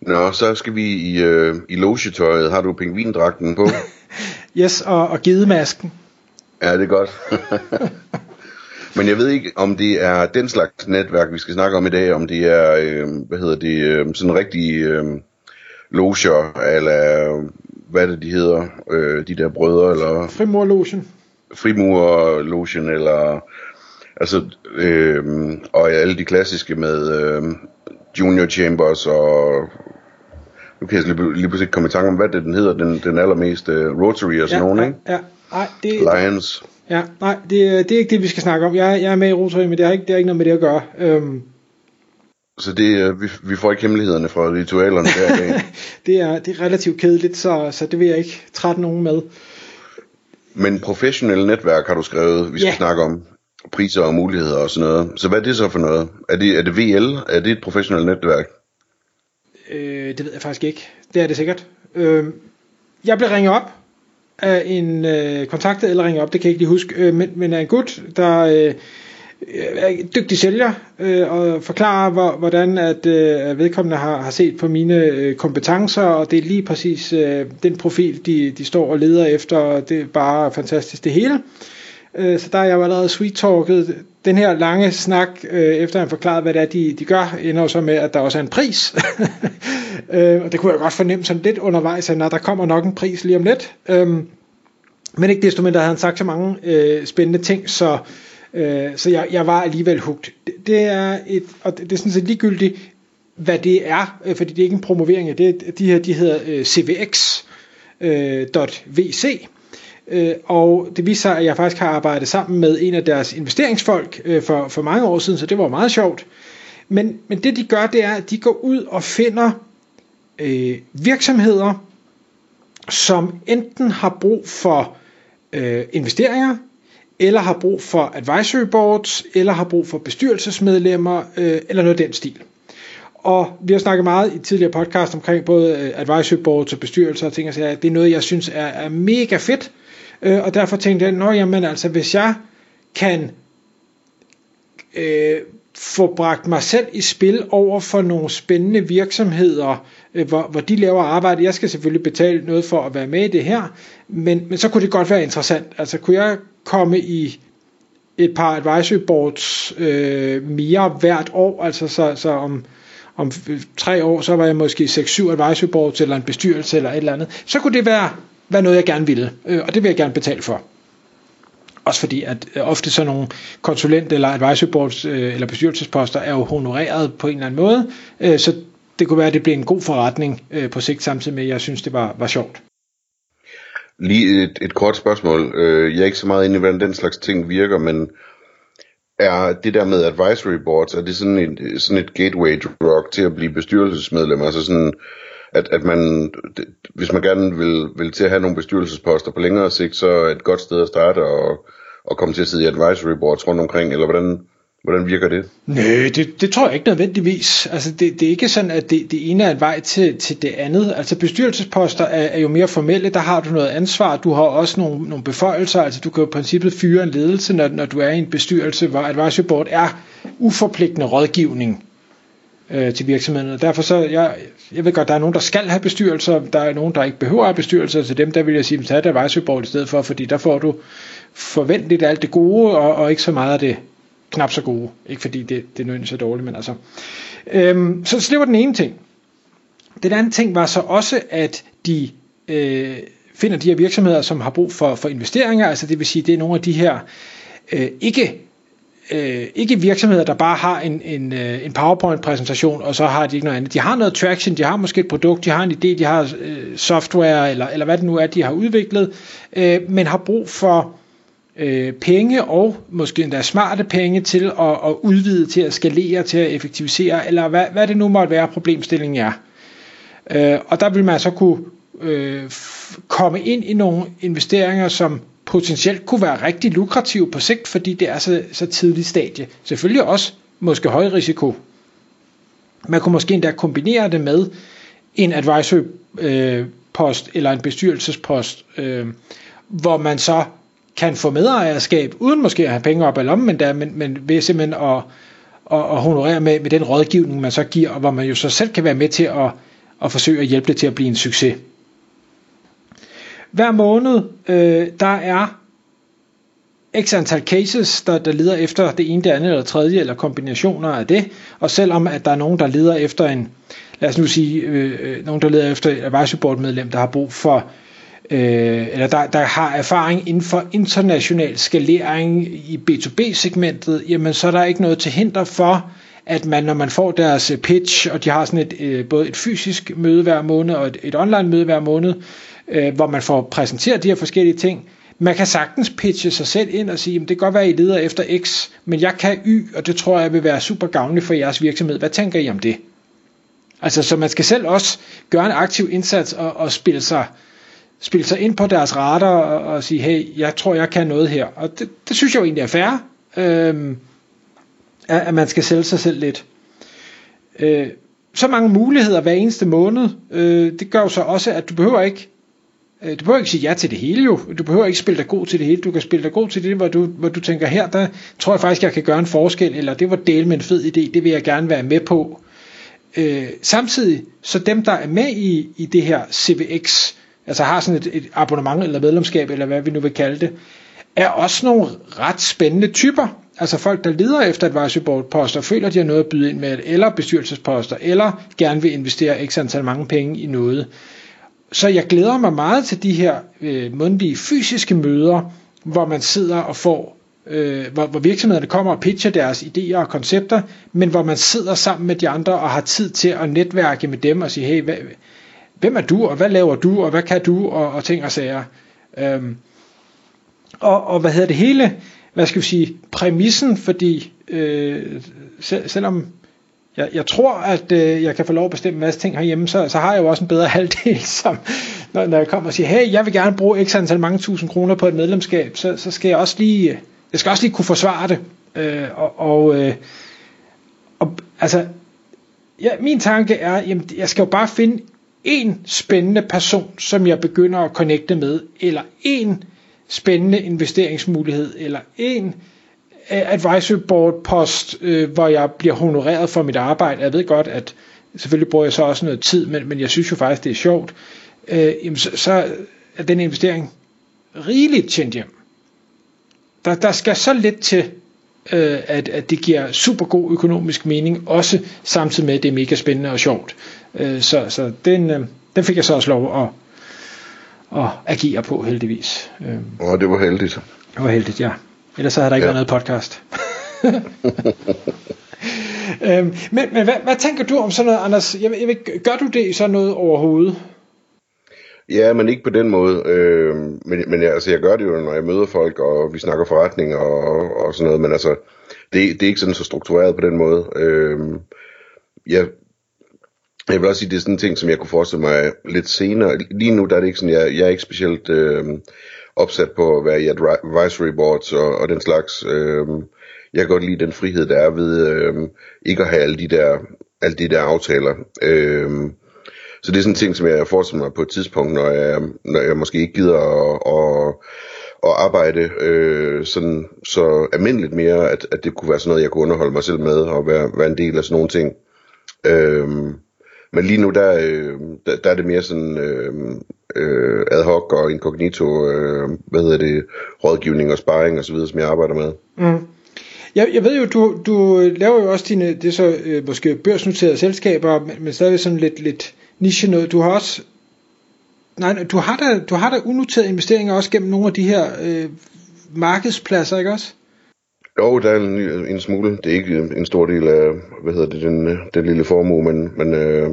Nå, så skal vi i, øh, i logetøjet. Har du pingvindragten på? yes, og, og gedemasken. Ja, det er godt. Men jeg ved ikke, om det er den slags netværk, vi skal snakke om i dag, om det er, øh, hvad hedder det, øh, sådan rigtig øh, loger, eller hvad det de hedder, øh, de der brødre, eller... Frimurlogen. Frimurlogen, eller... Altså, øh, og alle de klassiske med øh, Junior Chambers og nu kan jeg lige, lige pludselig komme i tanke om, hvad det den hedder, den, den allermest uh, Rotary og sådan ja, nogen, ikke? Ja, nej, det, Lions. Ja, nej, det, det er ikke det, vi skal snakke om. Jeg, jeg er med i Rotary, men det har ikke, det har ikke noget med det at gøre. Øhm. Så det, vi, vi får ikke hemmelighederne fra ritualerne i dag. det, er, det er relativt kedeligt, så, så det vil jeg ikke trætte nogen med. Men professionelle netværk har du skrevet, vi skal Ja. snakke om priser og muligheder og sådan noget. Så hvad er det så for noget? Er det, er det VL? Er det et professionelt netværk? Øh, det ved jeg faktisk ikke. Det er det sikkert. Øh, jeg blev ringet op af en øh, kontaktet, eller ringet op, det kan jeg ikke lige huske, øh, men, men af en gut, der øh, er en dygtig sælger, øh, og forklarer, hvor, hvordan at øh, vedkommende har, har set på mine øh, kompetencer, og det er lige præcis øh, den profil, de, de står og leder efter, og det er bare fantastisk det hele. Øh, Øh, så der er jeg jo allerede sweet-talket. Den her lange snak, øh, efter han forklarede, hvad det er, de, de gør, ender så med, at der også er en pris. Øh, og det kunne jeg godt fornemme sådan lidt undervejs, at når der kommer nok en pris lige om lidt. Øhm, Men ikke desto mindre havde han sagt så mange øh, spændende ting, så, øh, så jeg, jeg var alligevel hugt. Det, det er et, og det, det er sådan set ligegyldigt, hvad det er, øh, fordi det er ikke en promovering af det. De her, de hedder øh, øh øh, og det viser sig, at jeg faktisk har arbejdet sammen med en af deres investeringsfolk øh, for, for mange år siden, så det var meget sjovt. Men, men det de gør, det er, at de går ud og finder øh, virksomheder, som enten har brug for øh, investeringer, eller har brug for advisory boards, eller har brug for bestyrelsesmedlemmer, øh, eller noget af den stil. Og vi har snakket meget i tidligere podcast omkring både øh, advisory boards og bestyrelser og ting og sager. Det er noget, jeg synes er, er mega fedt. Øh, og derfor tænkte jeg, nå jamen altså, hvis jeg kan øh, få bragt mig selv i spil over for nogle spændende virksomheder, øh, hvor, hvor de laver arbejde. Jeg skal selvfølgelig betale noget for at være med i det her, men, men så kunne det godt være interessant. Altså kunne jeg komme i et par advisory boards øh, mere hvert år, altså så, så om, om tre år, så var jeg måske 6-7 advisory boards eller en bestyrelse eller et eller andet, så kunne det være, være noget, jeg gerne ville, øh, og det vil jeg gerne betale for. Også fordi, at øh, ofte sådan nogle konsulent- eller advisory boards øh, eller bestyrelsesposter er jo honoreret på en eller anden måde, øh, så det kunne være, at det blev en god forretning øh, på sigt, samtidig med, at jeg synes, det var, var sjovt. Lige et, et kort spørgsmål. Øh, jeg er ikke så meget inde i, hvordan den slags ting virker, men er det der med advisory boards, er det sådan et, sådan et gateway drug til at blive bestyrelsesmedlem? Altså sådan, at, at man, det- hvis man gerne vil, vil til at have nogle bestyrelsesposter på længere sigt, så er et godt sted at starte og, og komme til at sidde i advisory boards rundt omkring, eller hvordan, hvordan virker det? Nej, det, det tror jeg ikke nødvendigvis. Altså det, det er ikke sådan, at det, det ene er en vej til, til det andet. Altså bestyrelsesposter er, er jo mere formelle, der har du noget ansvar, du har også nogle, nogle beføjelser, altså du kan jo i princippet fyre en ledelse, når, når du er i en bestyrelse, hvor advisory board er uforpligtende rådgivning øh, til virksomheden. Og derfor så, jeg, jeg ved godt, der er nogen, der skal have bestyrelser, der er nogen, der ikke behøver at have bestyrelser, til dem der vil jeg sige, tag der Vejsøborg i stedet for, fordi der får du forventeligt alt det gode, og, og ikke så meget af det knap så gode. Ikke fordi det, det er nødvendigvis så dårligt, men altså. Øhm, så, så det var den ene ting. Den anden ting var så også, at de øh, finder de her virksomheder, som har brug for, for investeringer, altså det vil sige, det er nogle af de her øh, ikke øh, ikke virksomheder, der bare har en, en, øh, en PowerPoint-præsentation, og så har de ikke noget andet. De har noget traction, de har måske et produkt, de har en idé, de har øh, software, eller, eller hvad det nu er, de har udviklet, øh, men har brug for øh, penge, og måske endda smarte penge til at, at udvide, til at skalere, til at effektivisere, eller hvad, hvad det nu måtte være, problemstillingen er. Øh, og der vil man så kunne øh, f- komme ind i nogle investeringer, som potentielt kunne være rigtig lukrative på sigt, fordi det er så, så tidligt stadie. Selvfølgelig også måske høj risiko. Man kunne måske endda kombinere det med en advisory øh, post eller en bestyrelsespost, øh, hvor man så kan få medejerskab, uden måske at have penge op i lommen, men, der, men, men ved simpelthen at, at, at honorere med, med den rådgivning, man så giver, og hvor man jo så selv kan være med til at, at forsøge at hjælpe det til at blive en succes. Hver måned, øh, der er x antal cases, der, der leder efter det ene, det andet eller tredje, eller kombinationer af det, og selvom at der er nogen, der leder efter en, lad os nu sige, øh, øh nogen, der leder efter et advisory board medlem, der har brug for øh, eller der, der har erfaring inden for international skalering i B2B-segmentet, jamen så er der ikke noget til hinder for, at man, når man får deres øh, pitch, og de har sådan et, øh, både et fysisk møde hver måned og et, et online møde hver måned, øh, hvor man får præsenteret de her forskellige ting, man kan sagtens pitche sig selv ind og sige, at det kan godt være, at I leder efter X, men jeg kan Y, og det tror jeg vil være super gavnligt for jeres virksomhed. Hvad tænker I om det? Altså, så man skal selv også gøre en aktiv indsats og, og spille sig spille sig ind på deres radar og, og sige, hey, jeg tror, jeg kan noget her. Og det, det synes jeg jo egentlig er fair, øhm, at, at man skal sælge sig selv lidt. Øh, så mange muligheder hver eneste måned, øh, det gør jo så også, at du behøver ikke Øh, du behøver ikke sige ja til det hele jo. Du behøver ikke spille dig god til det hele. Du kan spille dig god til det, hvor du, hvor du tænker, her der tror jeg faktisk, jeg kan gøre en forskel, eller det var del med en fed idé, det vil jeg gerne være med på. Øh, samtidig, så dem, der er med i, i det her CVX, altså har sådan et, et abonnement eller medlemskab, eller hvad vi nu vil kalde det, er også nogle ret spændende typer. Altså folk, der leder efter advisory board poster, føler, de har noget at byde ind med, eller bestyrelsesposter, eller gerne vil investere x antal mange penge i noget. Så jeg glæder mig meget til de her øh, mundtlige fysiske møder, hvor man sidder og får, øh, hvor, hvor virksomhederne kommer og pitcher deres idéer og koncepter, men hvor man sidder sammen med de andre og har tid til at netværke med dem og sige, hey, hvad, hvem er du, og hvad laver du, og hvad kan du, og, og ting og sager. Øhm, og, og hvad hedder det hele, hvad skal vi sige, præmissen, fordi øh, selv, selvom jeg, jeg tror, at øh, jeg kan få lov at bestemme en masse ting herhjemme, så, så har jeg jo også en bedre halvdel, som, når, når jeg kommer og siger, hey, jeg vil gerne bruge x antal mange tusind kroner på et medlemskab, så, så skal jeg også lige, øh, jeg skal også lige kunne forsvare det. Øh, og, og, øh, og altså, ja, min tanke er, jamen, jeg skal jo bare finde en spændende person, som jeg begynder at connecte med, eller en spændende investeringsmulighed, eller en øh, advisory board post, øh, hvor jeg bliver honoreret for mit arbejde. Jeg ved godt, at selvfølgelig bruger jeg så også noget tid, men, men jeg synes jo faktisk, det er sjovt. Øh, jamen, så, så er den investering rigeligt tjent hjem. Der, der skal så lidt til, øh, at, at det giver super god økonomisk mening, også samtidig med, at det er mega spændende og sjovt. Øh, så så den, øh, den fik jeg så også lov at, at agere på, heldigvis. Øh, og det var heldigt. Det var heldigt, ja. Ellers så havde der ikke ja. været noget podcast. øhm, men men hvad, hvad tænker du om sådan noget, Anders? Jeg, jeg gør du det i sådan noget overhovedet? Ja, men ikke på den måde. Øh, men men jeg, altså, jeg gør det jo, når jeg møder folk, og vi snakker forretning og, og sådan noget. Men altså, det, det er ikke sådan så struktureret på den måde. Øh, jeg, jeg vil også sige, det er sådan en ting, som jeg kunne forestille mig lidt senere. Lige nu der er det ikke sådan, jeg, jeg er ikke specielt øh, opsat på at være i advisory boards og, og den slags. Øh, jeg kan godt lide den frihed, der er ved øh, ikke at have alle de der, alle de der aftaler. Øh, så det er sådan en ting, som jeg forestiller mig på et tidspunkt, når jeg, når jeg måske ikke gider at, at, at arbejde øh, sådan så almindeligt mere, at, at det kunne være sådan noget, jeg kunne underholde mig selv med og være, være en del af sådan nogle ting. Øh, men lige nu, der, øh, der, der er det mere sådan øh, øh, ad hoc og incognito, øh, hvad hedder det, rådgivning og sparring og så videre, som jeg arbejder med. Mm. Jeg, jeg ved jo, du, du laver jo også dine, det er så øh, måske børsnoterede selskaber, men, men stadig sådan lidt, lidt niche noget. Du har også, nej, du har da, du har da unoterede investeringer også gennem nogle af de her øh, markedspladser, ikke også? Jo, der er en, en smule. Det er ikke en stor del af, hvad hedder det, den, den lille formue, men, men øh,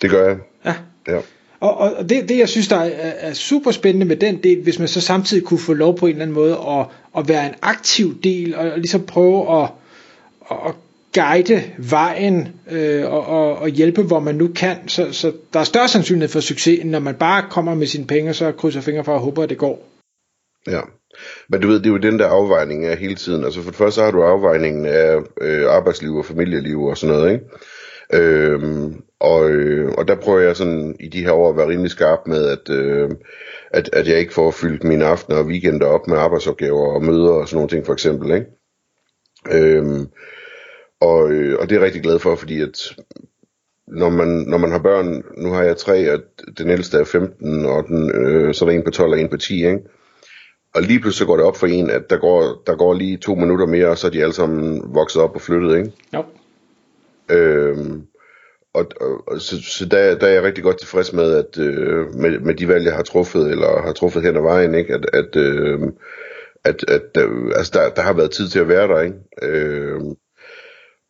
det gør jeg. Ja. ja. Og, og det, det, jeg synes, der er, er super spændende med den del, hvis man så samtidig kunne få lov på en eller anden måde at, at være en aktiv del, og, og ligesom prøve at, at guide vejen øh, og, og, og hjælpe, hvor man nu kan. Så, så der er større sandsynlighed for succes, end når man bare kommer med sine penge, og så krydser fingre for at håbe, at det går. Ja. Men du ved, det er jo den der afvejning af hele tiden. Altså for det første så har du afvejningen af øh, arbejdsliv og familieliv og sådan noget, ikke? Øhm, og, øh, og der prøver jeg sådan i de her år at være rimelig skarp med, at, øh, at, at jeg ikke får fyldt mine aftener og weekender op med arbejdsopgaver og møder og sådan nogle ting for eksempel, ikke? Øhm, og, øh, og det er jeg rigtig glad for, fordi at når man, når man har børn, nu har jeg tre, og den ældste er 15, og den, øh, så er der en på 12 og en på 10, ikke? Og lige pludselig går det op for en, at der går, der går lige to minutter mere, og så er de alle sammen vokset op og flyttet, ikke? Jo. Øhm, og, og, og så, så der, der er jeg rigtig godt tilfreds med, at øh, med, med de valg, jeg har truffet, eller har truffet hen ad vejen, ikke? At, at, øh, at, at der, altså der, der har været tid til at være der, ikke? Øh,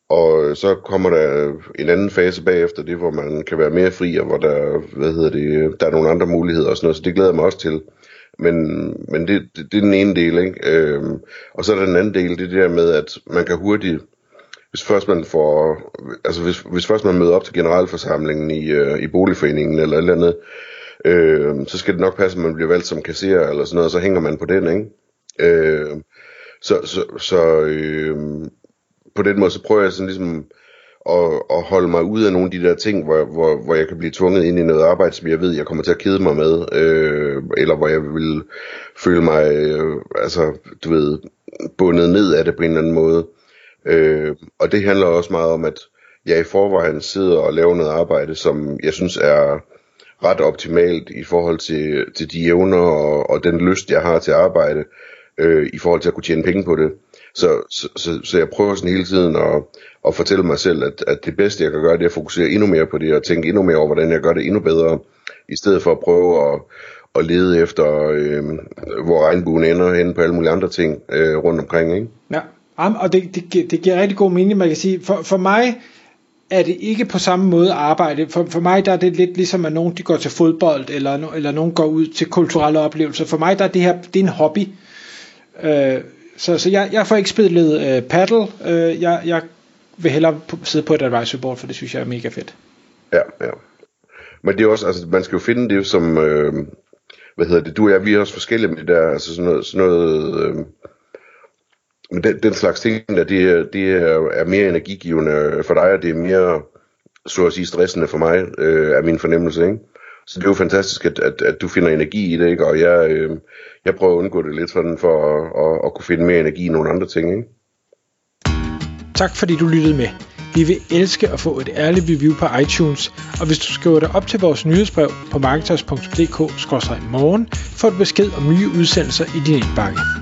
og så kommer der en anden fase bagefter det, hvor man kan være mere fri, og hvor der, hvad hedder det, der er nogle andre muligheder og sådan noget, så det glæder jeg mig også til. Men, men det, det, det er den ene del, ikke? Øhm, og så er der den anden del, det der med, at man kan hurtigt, hvis først man får, altså hvis, hvis først man møder op til generalforsamlingen i, øh, i boligforeningen eller et eller andet, øh, så skal det nok passe, at man bliver valgt som kasserer eller sådan noget, og så hænger man på den, ikke? Øh, så så, så øh, på den måde, så prøver jeg sådan ligesom at, at holde mig ude af nogle af de der ting, hvor, hvor, hvor jeg kan blive tvunget ind i noget arbejde, som jeg ved, jeg kommer til at kede mig med, øh, eller hvor jeg vil føle mig, øh, altså, du ved, bundet ned af det på en eller anden måde. Øh, og det handler også meget om, at jeg i forvejen sidder og laver noget arbejde, som jeg synes er ret optimalt i forhold til, til de evner og, og den lyst, jeg har til at arbejde, øh, i forhold til at kunne tjene penge på det. Så, så, så, så jeg prøver sådan hele tiden at, at fortælle mig selv, at, at det bedste jeg kan gøre, det er at fokusere endnu mere på det, og tænke endnu mere over, hvordan jeg gør det endnu bedre, i stedet for at prøve at, at lede efter, øh, hvor regnbuen ender hen på alle mulige andre ting øh, rundt omkring. Ikke? Ja, og det, det, det giver rigtig god mening, man kan sige. For, for mig er det ikke på samme måde arbejde. For, for mig der er det lidt ligesom, at nogen de går til fodbold, eller, eller nogen går ud til kulturelle oplevelser. For mig der er det her det er en hobby. Øh, så, så jeg, jeg får ikke spillet øh, paddle. Øh, jeg, jeg vil hellere sidde på et advisory board, for det synes jeg er mega fedt. Ja, ja. Men det er også, altså man skal jo finde det som, øh, hvad hedder det, du og jeg, vi er også forskellige med det der, altså sådan noget, sådan noget øh, men den, den slags ting der, det, det er, er mere energigivende for dig, og det er mere, så at sige, stressende for mig, øh, er min fornemmelse, ikke? Så det er jo fantastisk, at, at, at du finder energi i det, ikke? Og jeg, øh, jeg prøver at undgå det lidt sådan, for at, at, at kunne finde mere energi i nogle andre ting, ikke? Tak fordi du lyttede med. Vi vil elske at få et ærligt review på iTunes, og hvis du skriver dig op til vores nyhedsbrev på marketers.dk-morgen, får du besked om nye udsendelser i din indbakke.